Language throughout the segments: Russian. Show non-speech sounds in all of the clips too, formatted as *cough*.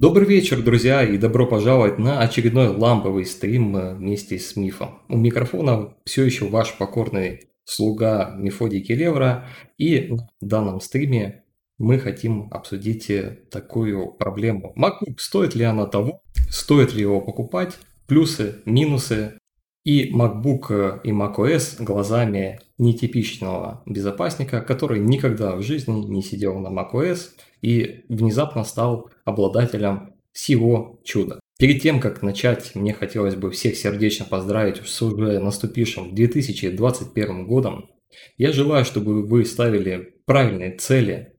Добрый вечер, друзья, и добро пожаловать на очередной ламповый стрим э, вместе с Мифом. У микрофона все еще ваш покорный слуга Мефодий Келевра, и в данном стриме мы хотим обсудить э, такую проблему. MacBook, стоит ли она того, стоит ли его покупать, плюсы, минусы, и MacBook э, и macOS глазами нетипичного безопасника, который никогда в жизни не сидел на macOS и внезапно стал обладателем всего чуда. Перед тем, как начать, мне хотелось бы всех сердечно поздравить с уже наступившим 2021 годом. Я желаю, чтобы вы ставили правильные цели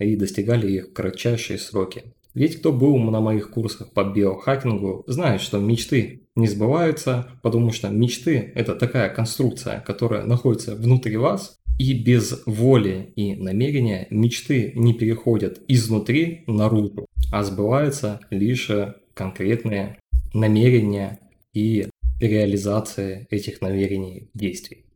и достигали их в кратчайшие сроки. Ведь кто был на моих курсах по биохакингу, знает, что мечты не сбываются, потому что мечты – это такая конструкция, которая находится внутри вас, и без воли и намерения мечты не переходят изнутри наружу, а сбываются лишь конкретные намерения и реализация этих намерений действий.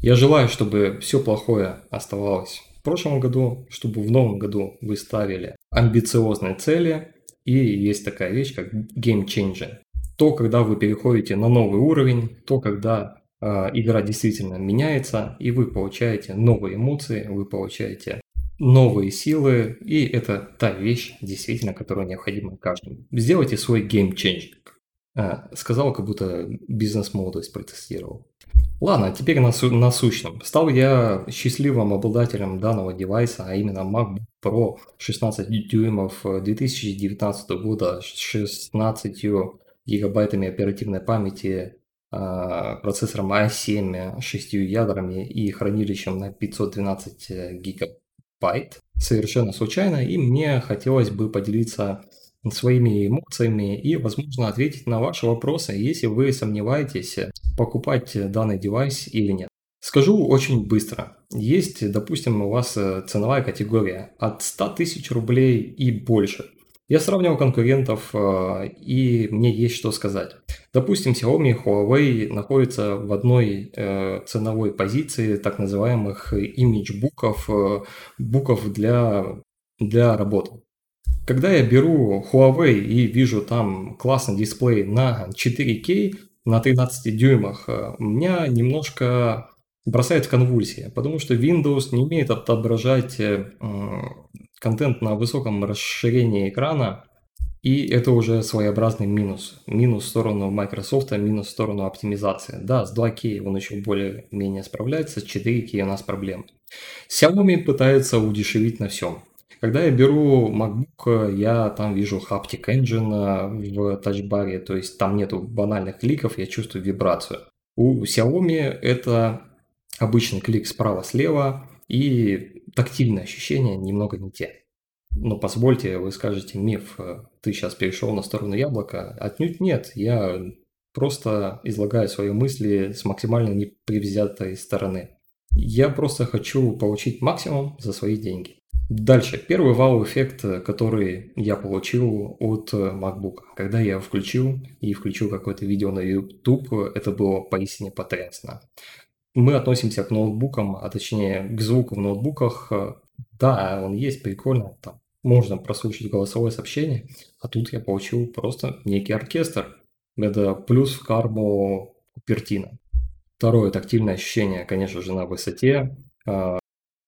Я желаю, чтобы все плохое оставалось в прошлом году, чтобы в новом году вы ставили амбициозные цели, и есть такая вещь, как game changer. То, когда вы переходите на новый уровень, то, когда э, игра действительно меняется, и вы получаете новые эмоции, вы получаете новые силы, и это та вещь, действительно, которая необходима каждому. Сделайте свой game changer. А, сказал, как будто бизнес-молодость протестировал. Ладно, теперь насу- насущном. Стал я счастливым обладателем данного девайса, а именно MacBook Pro 16 дюймов 2019 года с 16 гигабайтами оперативной памяти, а, процессором i7 с 6 ядрами и хранилищем на 512 гигабайт. Совершенно случайно, и мне хотелось бы поделиться своими эмоциями и, возможно, ответить на ваши вопросы, если вы сомневаетесь, покупать данный девайс или нет. Скажу очень быстро. Есть, допустим, у вас э, ценовая категория от 100 тысяч рублей и больше. Я сравнивал конкурентов, э, и мне есть что сказать. Допустим, Xiaomi и Huawei находятся в одной э, ценовой позиции так называемых имидж-буков, буков для, для работы. Когда я беру Huawei и вижу там классный дисплей на 4К, на 13 дюймах, э, меня немножко бросает в конвульсии, потому что Windows не умеет отображать э, контент на высоком расширении экрана, и это уже своеобразный минус. Минус в сторону Microsoft, минус в сторону оптимизации. Да, с 2К он еще более-менее справляется, с 4К у нас проблемы. Xiaomi пытается удешевить на всем. Когда я беру MacBook, я там вижу Haptic Engine в тачбаре, то есть там нету банальных кликов, я чувствую вибрацию. У Xiaomi это обычный клик справа-слева и тактильные ощущения немного не те. Но позвольте, вы скажете, миф, ты сейчас перешел на сторону яблока. Отнюдь нет, я просто излагаю свои мысли с максимально непревзятой стороны. Я просто хочу получить максимум за свои деньги. Дальше. Первый вау-эффект, который я получил от MacBook. Когда я включил и включил какое-то видео на YouTube, это было поистине потрясно. Мы относимся к ноутбукам, а точнее к звуку в ноутбуках. Да, он есть, прикольно, там можно прослушать голосовое сообщение, а тут я получил просто некий оркестр. Это плюс в карму Купертина. Второе тактильное ощущение, конечно же, на высоте.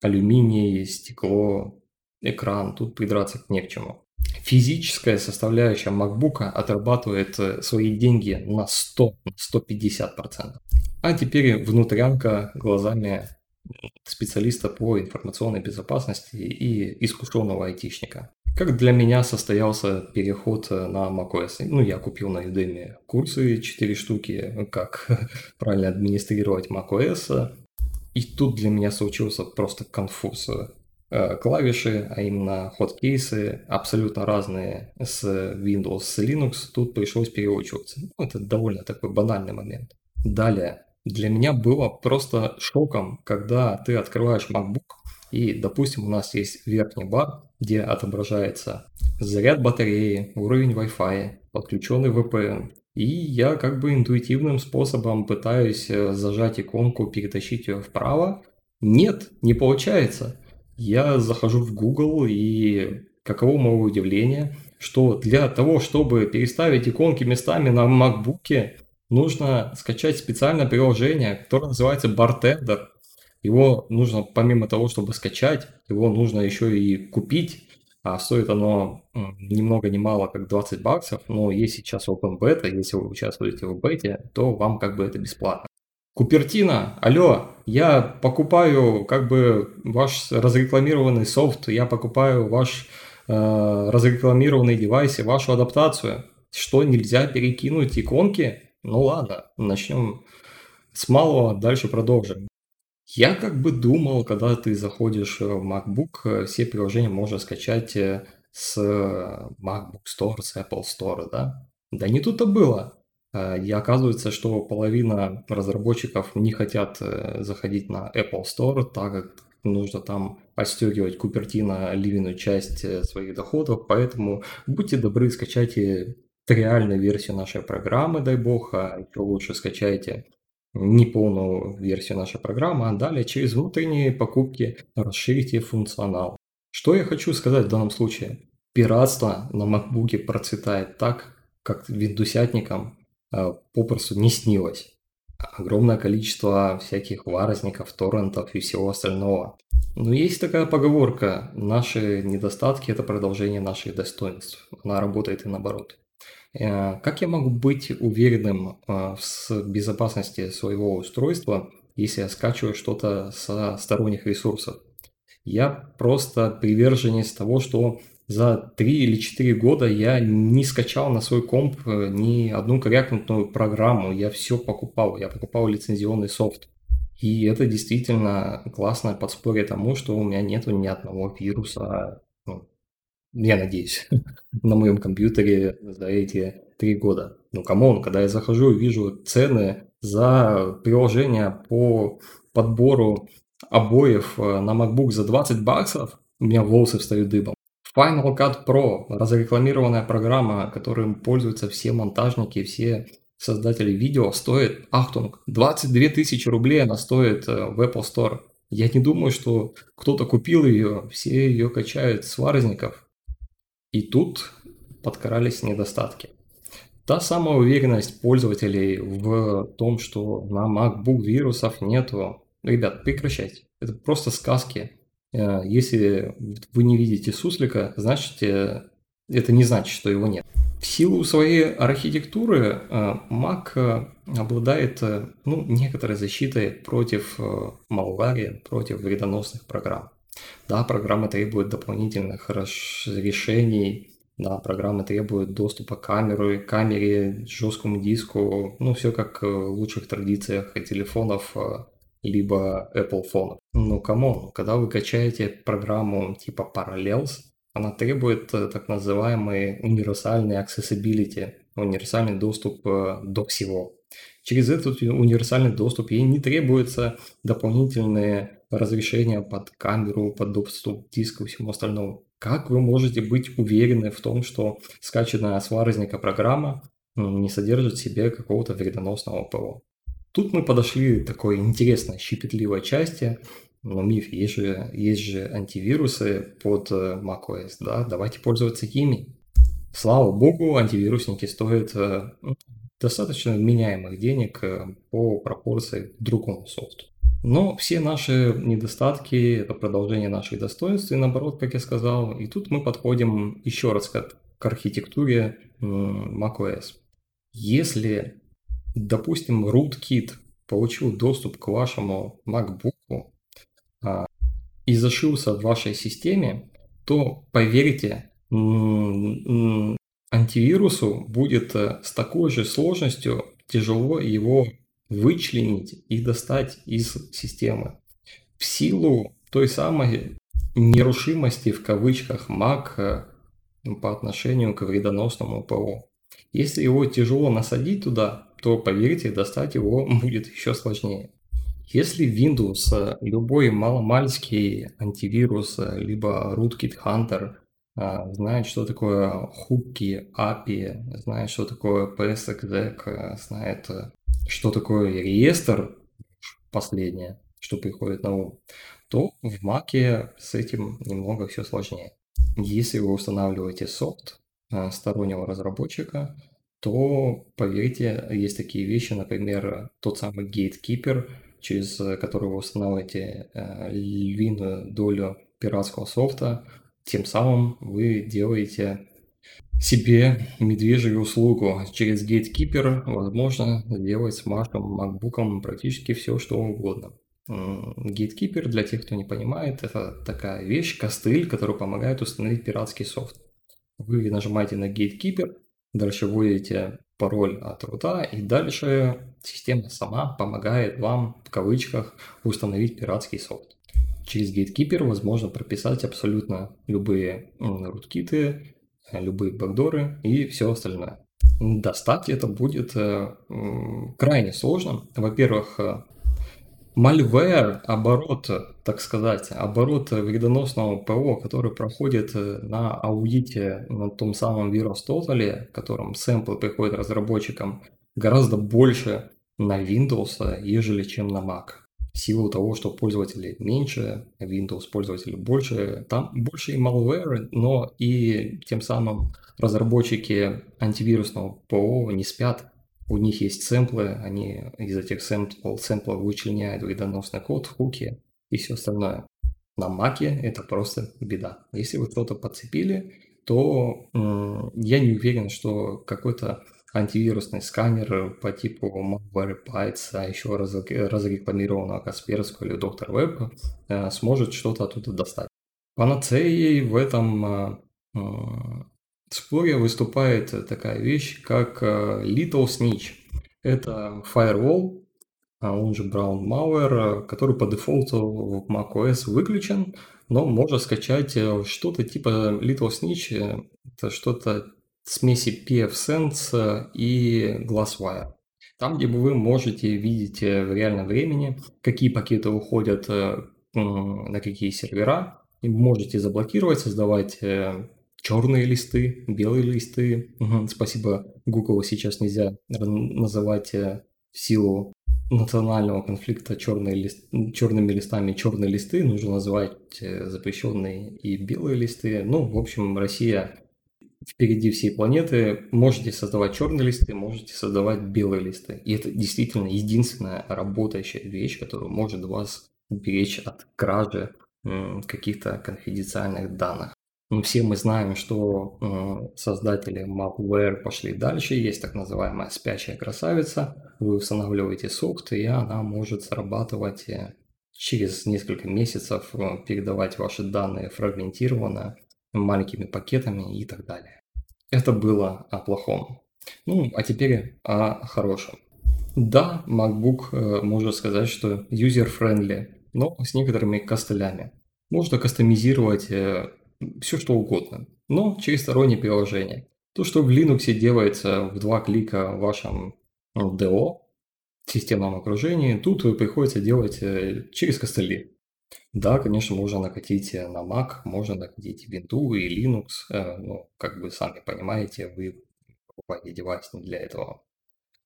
А, алюминий, стекло, экран, тут придраться не к чему. Физическая составляющая MacBook отрабатывает э, свои деньги на 100, 150%. А теперь внутрянка глазами специалиста по информационной безопасности и искушенного айтишника. Как для меня состоялся переход э, на macOS? Ну, я купил на Udemy курсы 4 штуки, как *laughs* правильно администрировать macOS, и тут для меня случился просто конфуз. Э, клавиши, а именно хоткейсы, абсолютно разные с Windows, с Linux, тут пришлось переучиваться. Ну, это довольно такой банальный момент. Далее, для меня было просто шоком, когда ты открываешь MacBook, и, допустим, у нас есть верхний бар, где отображается заряд батареи, уровень Wi-Fi, подключенный VPN, и я как бы интуитивным способом пытаюсь э, зажать иконку, перетащить ее вправо. Нет, не получается. Я захожу в Google и, каково мое удивление, что для того, чтобы переставить иконки местами на MacBook, нужно скачать специальное приложение, которое называется Bartender. Его нужно, помимо того, чтобы скачать, его нужно еще и купить. А стоит оно ни много ни мало, как 20 баксов. Но есть сейчас Open Beta, если вы участвуете в бете, то вам как бы это бесплатно. Купертина, алло, я покупаю как бы ваш разрекламированный софт, я покупаю ваш э, разрекламированный девайс и вашу адаптацию. Что, нельзя перекинуть иконки? Ну ладно, начнем с малого, дальше продолжим. Я как бы думал, когда ты заходишь в MacBook, э, все приложения можно скачать э, с MacBook Store, с Apple Store, да? Да не тут-то было. Э, и оказывается, что половина разработчиков не хотят э, заходить на Apple Store, так как нужно там отстегивать Купертино ливенную часть э, своих доходов, поэтому будьте добры, скачайте реальную версию нашей программы, дай бог, а еще лучше скачайте неполную версию нашей программы, а далее через внутренние покупки расширите функционал. Что я хочу сказать в данном случае? Пиратство на MacBook процветает так, как виндусятникам Э, попросту не снилось. Огромное количество всяких варозников, торрентов и всего остального. Но есть такая поговорка, наши недостатки – это продолжение наших достоинств. Она работает и наоборот. Э, как я могу быть уверенным э, в безопасности своего устройства, если я скачиваю что-то со сторонних ресурсов? Я просто приверженец того, что за 3 или 4 года я не скачал на свой комп э, ни одну крякнутую программу, я все покупал, я покупал лицензионный софт. И это действительно классное подспорье тому, что у меня нету ни одного вируса, я надеюсь, на моем компьютере за эти три года. Ну, come on, когда я захожу и вижу цены за приложение по подбору обоев э, на MacBook за 20 баксов, у меня волосы встают дыбом. Final Cut Pro – разрекламированная программа, которым пользуются все монтажники, все создатели видео, стоит, ахтунг, 22 тысячи рублей она стоит э, в Apple Store. Я не думаю, что кто-то купил ее, все ее качают с варзников. И тут подкрались недостатки. Та самая уверенность пользователей в том, что на MacBook вирусов нету. Ребят, прекращайте. Это просто сказки. Э, если вы не видите суслика, значит э, это не значит, что его нет. В силу своей архитектуры э, Mac обладает ну, некоторой защитой против малвари, против вредоносных программ. Да, программы требуют дополнительных разрешений, да, программы требуют доступа к камеру, камере, жесткому диску, ну, все как в лучших традициях телефонов либо Apple Phone. Ну, come on, когда вы качаете программу типа Parallels, она требует э, так называемый универсальный accessibility, универсальный доступ э, до всего. Через этот универсальный доступ ей не требуется дополнительные разрешения под камеру, под доступ к и всему остальному. Как вы можете быть уверены в том, что скачанная с варезника программа не содержит в себе какого-то вредоносного ПО? Тут мы подошли к такой интересной, щепетливой части. Но миф, есть же, есть же антивирусы под э, macOS, да, давайте пользоваться ими. Слава богу, антивирусники стоят э, ну, достаточно вменяемых денег э, по пропорции другому софту. Но все наши недостатки – это продолжение наших достоинств, и наоборот, как я сказал. И тут мы подходим еще раз к, к архитектуре macOS. Если допустим, rootkit получил доступ к вашему MacBook а, и зашился в вашей системе, то поверьте, антивирусу будет э, с такой же сложностью тяжело его вычленить и достать из системы. В силу той самой нерушимости в кавычках Mac э, по отношению к вредоносному ПО. Если его тяжело насадить туда, то, поверьте, достать его *laughs* будет еще сложнее. Если Windows, любой маломальский антивирус, либо rootkit hunter знает, что такое хуки, API, знает, что такое PSExec, знает, что такое реестр, последнее, что приходит на ум, то в Mac с этим немного все сложнее. Если вы устанавливаете софт, э, стороннего разработчика, то, поверьте, есть такие вещи, например, тот самый Gatekeeper, через который вы устанавливаете э, львиную долю пиратского софта, тем самым вы делаете себе медвежью услугу. Через Gatekeeper возможно сделать с вашим MacBook практически все, что угодно. Gatekeeper, для тех, кто не понимает, это такая вещь, костыль, который помогает установить пиратский софт. Вы нажимаете на Gatekeeper, дальше вводите пароль от рута, и дальше система сама помогает вам, в кавычках, установить пиратский софт. Через Gatekeeper возможно прописать абсолютно любые руткиты, любые бэкдоры и все остальное. Достать это будет э, крайне сложно. Во-первых, э, Malware, оборот, так сказать, оборот вредоносного ПО, который проходит э, на аудите на том самом Virus Total, в котором сэмплы приходят разработчикам, гораздо больше на Windows, ежели чем на Mac. В силу того, что пользователей меньше, Windows пользователей больше, там больше и malware, но и тем самым разработчики антивирусного ПО не спят, у них есть сэмплы, они из этих сэмпл, сэмплов вычленяют вредоносный код, хуки и все остальное. На маке это просто беда. Если вы что-то подцепили, то я не уверен, что какой-то антивирусный сканер по типу Malware Bytes, а еще раз, разрекламированного Касперского или Доктор Веб э, сможет что-то оттуда достать. Панацеей в этом э, в споре выступает такая вещь, как э, Little Snitch. Это firewall, а он же Brown Malware, который по дефолту в macOS выключен, но можно скачать э, что-то типа Little Snitch, это что-то смеси pfSense и GlassWire. Там, где вы можете видеть в реальном времени, какие пакеты уходят э, на какие сервера, и можете заблокировать, создавать черные листы, белые листы. Спасибо, Google сейчас нельзя называть э, в силу национального конфликта черные лист, черными листами черные листы, нужно называть э, запрещенные и белые листы. Ну, в общем, Россия впереди всей планеты. Можете создавать черные листы, можете создавать белые листы. И это действительно единственная работающая вещь, которая может вас уберечь от кражи каких-то конфиденциальных данных. Ну, все мы знаем, что создатели malware пошли дальше. Есть так называемая спящая красавица. Вы устанавливаете софт, и она может срабатывать э, через несколько месяцев, э, передавать ваши данные фрагментированно, маленькими пакетами и так далее. Это было о плохом. Ну, а теперь о хорошем. Да, MacBook, можно сказать, что user-friendly, но с некоторыми костылями. Можно кастомизировать все что угодно, но через стороннее приложение. То, что в Linux делается в два клика в вашем DO, системном окружении, тут приходится делать э, через костыли. Да, конечно, можно накатить на Mac, можно накатить Windows и Linux, э, но, как вы сами понимаете, вы покупаете девайс не для этого.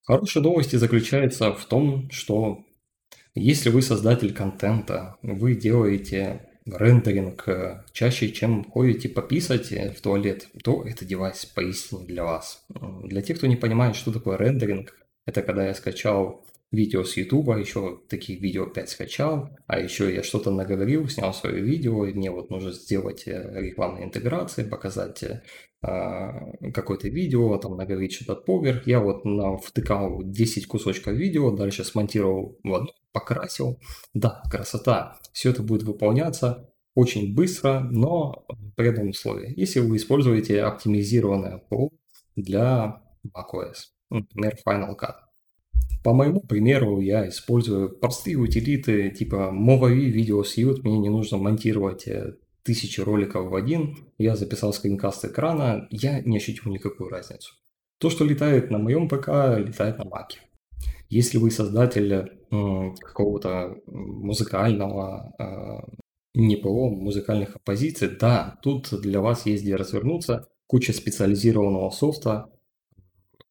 Хорошая новость заключается в том, что если вы создатель контента, вы делаете рендеринг э, чаще, чем ходите пописать э, в туалет, то это девайс поистине для вас. Для тех, кто не понимает, что такое рендеринг, это когда я скачал видео с YouTube, еще такие видео 5 скачал, а еще я что-то наговорил, снял свое видео, и мне вот нужно сделать э, рекламные интеграции, показать а, какое-то видео, там наговорить что-то поверх. Я вот на, втыкал 10 кусочков видео, дальше смонтировал в одну, покрасил. Да, красота. Все это будет выполняться очень быстро, но при одном условии. Если вы используете оптимизированное PO для macOS, например, Final Cut. По моему примеру, я использую простые утилиты типа Movavi Video Suite. Мне не нужно монтировать э, тысячи роликов в один. Я записал скринкаст экрана. Я не ощутил никакую разницу. То, что летает на моем ПК, летает на Маке. Если вы создатель какого-то музыкального э, не ПО, музыкальных композиций, да, тут для вас есть где развернуться, куча специализированного софта,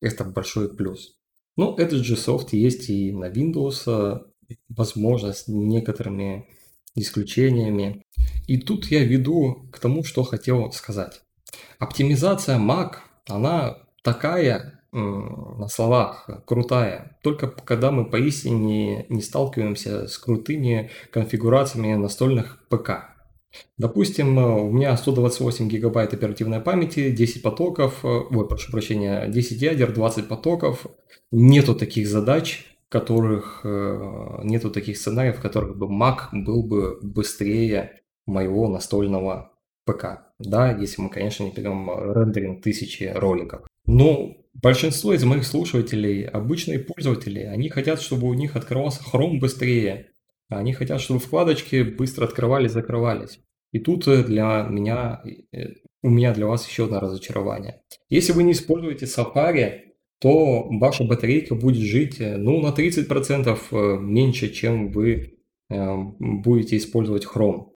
это большой плюс. Но этот же софт есть и на Windows, возможно, с некоторыми исключениями. И тут я веду к тому, что хотел сказать. Оптимизация Mac, она такая на словах, крутая, только когда мы поистине не сталкиваемся с крутыми конфигурациями настольных ПК. Допустим, у меня 128 гигабайт оперативной памяти, 10 потоков, ой, прошу прощения, 10 ядер, 20 потоков. Нету таких задач, которых э, нету таких сценариев, в которых бы Mac был бы быстрее моего настольного ПК. Да, если мы, конечно, не берем рендеринг тысячи роликов. Но большинство из моих слушателей, обычные пользователи, они хотят, чтобы у них открывался Chrome быстрее. Они хотят, чтобы вкладочки быстро открывались, закрывались. И тут э, для меня, э, у меня для вас еще одно разочарование. Если вы не используете Safari, то ваша батарейка будет жить э, ну, на 30% э, меньше, чем вы э, будете использовать Chrome.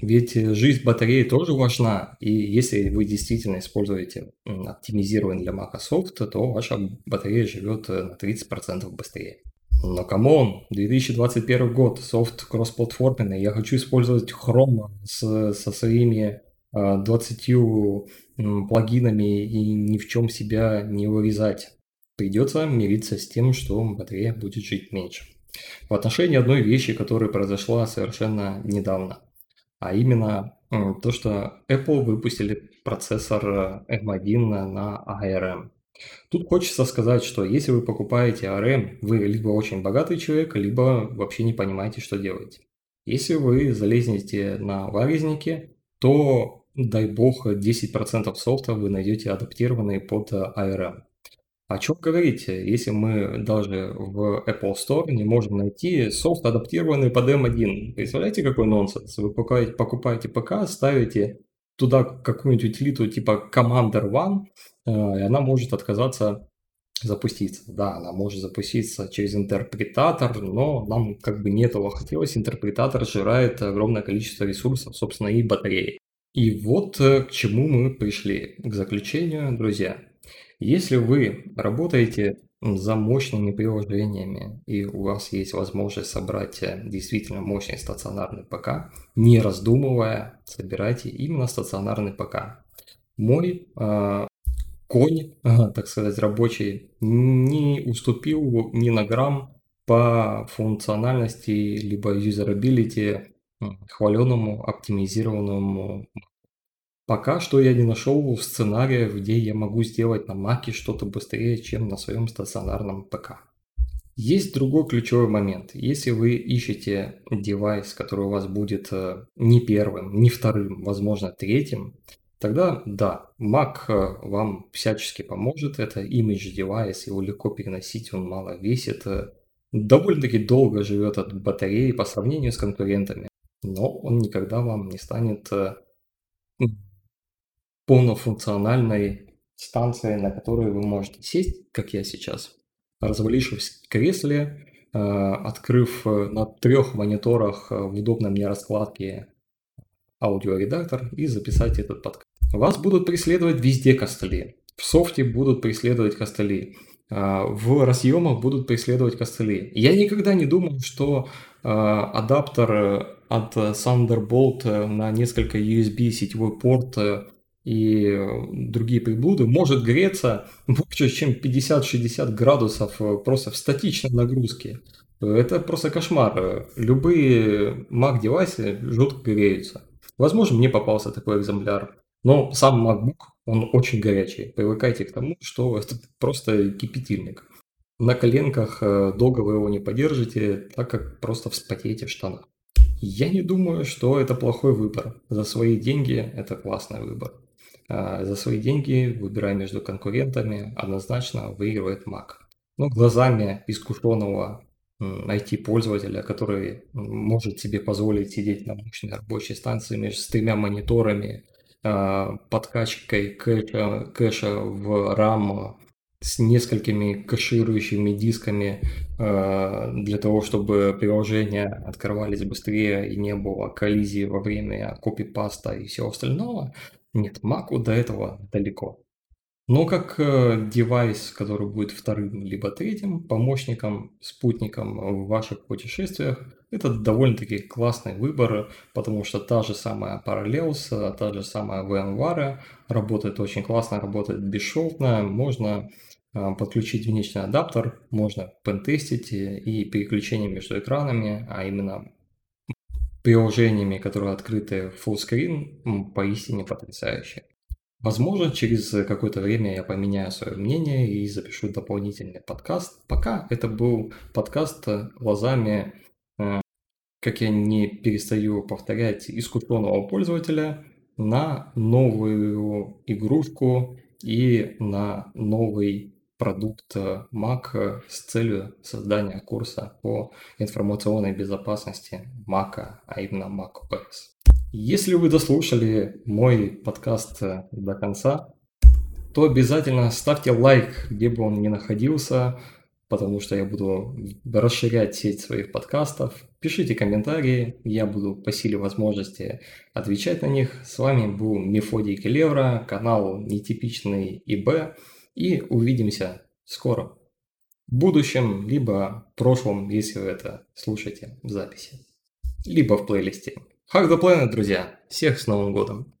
Ведь жизнь батареи тоже важна, и если вы действительно используете оптимизированный для софт, то ваша батарея живет на 30% быстрее. Но come on, 2021 год, софт кроссплатформенный, я хочу использовать Chrome с, со своими 20 плагинами и ни в чем себя не вырезать придется мириться с тем, что батарея будет жить меньше. В отношении одной вещи, которая произошла совершенно недавно, а именно то, что Apple выпустили процессор M1 на ARM. Тут хочется сказать, что если вы покупаете ARM, вы либо очень богатый человек, либо вообще не понимаете, что делаете. Если вы залезнете на варезники, то, дай бог, 10% софта вы найдете адаптированные под ARM. О чем говорить, если мы даже в Apple Store не можем найти софт, адаптированный под M1? Представляете, какой нонсенс? Вы покупаете, покупаете ПК, ставите туда какую-нибудь утилиту типа Commander One, и она может отказаться запуститься. Да, она может запуститься через интерпретатор, но нам как бы не этого хотелось. Интерпретатор сжирает огромное количество ресурсов, собственно, и батареи. И вот э, к чему мы пришли. К заключению, друзья. Если вы работаете за мощными приложениями и у вас есть возможность собрать э, действительно мощный стационарный ПК, не раздумывая, собирайте именно стационарный ПК. Мой э, конь, так сказать, рабочий, не уступил ни на грамм по функциональности либо юзабилити хваленному оптимизированному Пока что я не нашел сценария, где я могу сделать на Маке что-то быстрее, чем на своем стационарном ПК. Есть другой ключевой момент. Если вы ищете девайс, который у вас будет э, не первым, не вторым, возможно третьим, тогда да, Mac э, вам всячески поможет. Это image девайс, его легко переносить, он мало весит, э, довольно-таки долго живет от батареи по сравнению с конкурентами, но он никогда вам не станет полнофункциональной станции, на которую вы можете сесть, как я сейчас, развалившись в кресле, э, открыв э, на трех мониторах э, в удобной мне раскладке аудиоредактор и записать этот подкаст. Вас будут преследовать везде костыли. В софте будут преследовать костыли. В разъемах будут преследовать костыли. Я никогда не думал, что адаптер от Thunderbolt на несколько USB сетевой порт и э, другие приблуды может греться больше, чем 50-60 градусов э, просто в статичной нагрузке. Это просто кошмар. Любые Mac-девайсы жутко греются. Возможно, мне попался такой экземпляр. Но сам MacBook, он очень горячий. Привыкайте к тому, что это просто кипятильник. На коленках э, долго вы его не подержите, так как просто вспотеете в штанах. Я не думаю, что это плохой выбор. За свои деньги это классный выбор. А, за свои деньги, выбирая между конкурентами, однозначно выигрывает Mac. Но глазами искушенного IT-пользователя, который может себе позволить сидеть на мощной рабочей станции с тремя мониторами, подкачкой кэша, кэша в RAM с несколькими кэширующими дисками а, для того, чтобы приложения открывались быстрее и не было коллизии во время копипаста и всего остального, нет, Маку до этого далеко. Но как э, девайс, который будет вторым либо третьим помощником, спутником в ваших путешествиях, Это довольно-таки классный выбор, потому что та же самая Parallels, та же самая VMware работает очень классно, работает бесшовно, можно а, подключить внешний адаптер, можно пентестить и переключение между экранами, а именно приложениями, которые открыты full screen, поистине потрясающе. Возможно, через какое-то время я поменяю свое мнение и запишу дополнительный подкаст. Пока это был подкаст глазами как я не перестаю повторять, искушенного пользователя на новую игрушку и на новый продукт Mac с целью создания курса по информационной безопасности Mac, а именно macOS. Если вы дослушали мой подкаст до конца, то обязательно ставьте лайк, где бы он ни находился, потому что я буду расширять сеть своих подкастов. Пишите комментарии, я буду по силе возможности отвечать на них. С вами был Мефодий Келевра, канал Нетипичный ИБ, и увидимся скоро. В будущем, либо в прошлом, если вы это слушаете в записи, либо в плейлисте. Hack the Planet, друзья! Всех с Новым годом!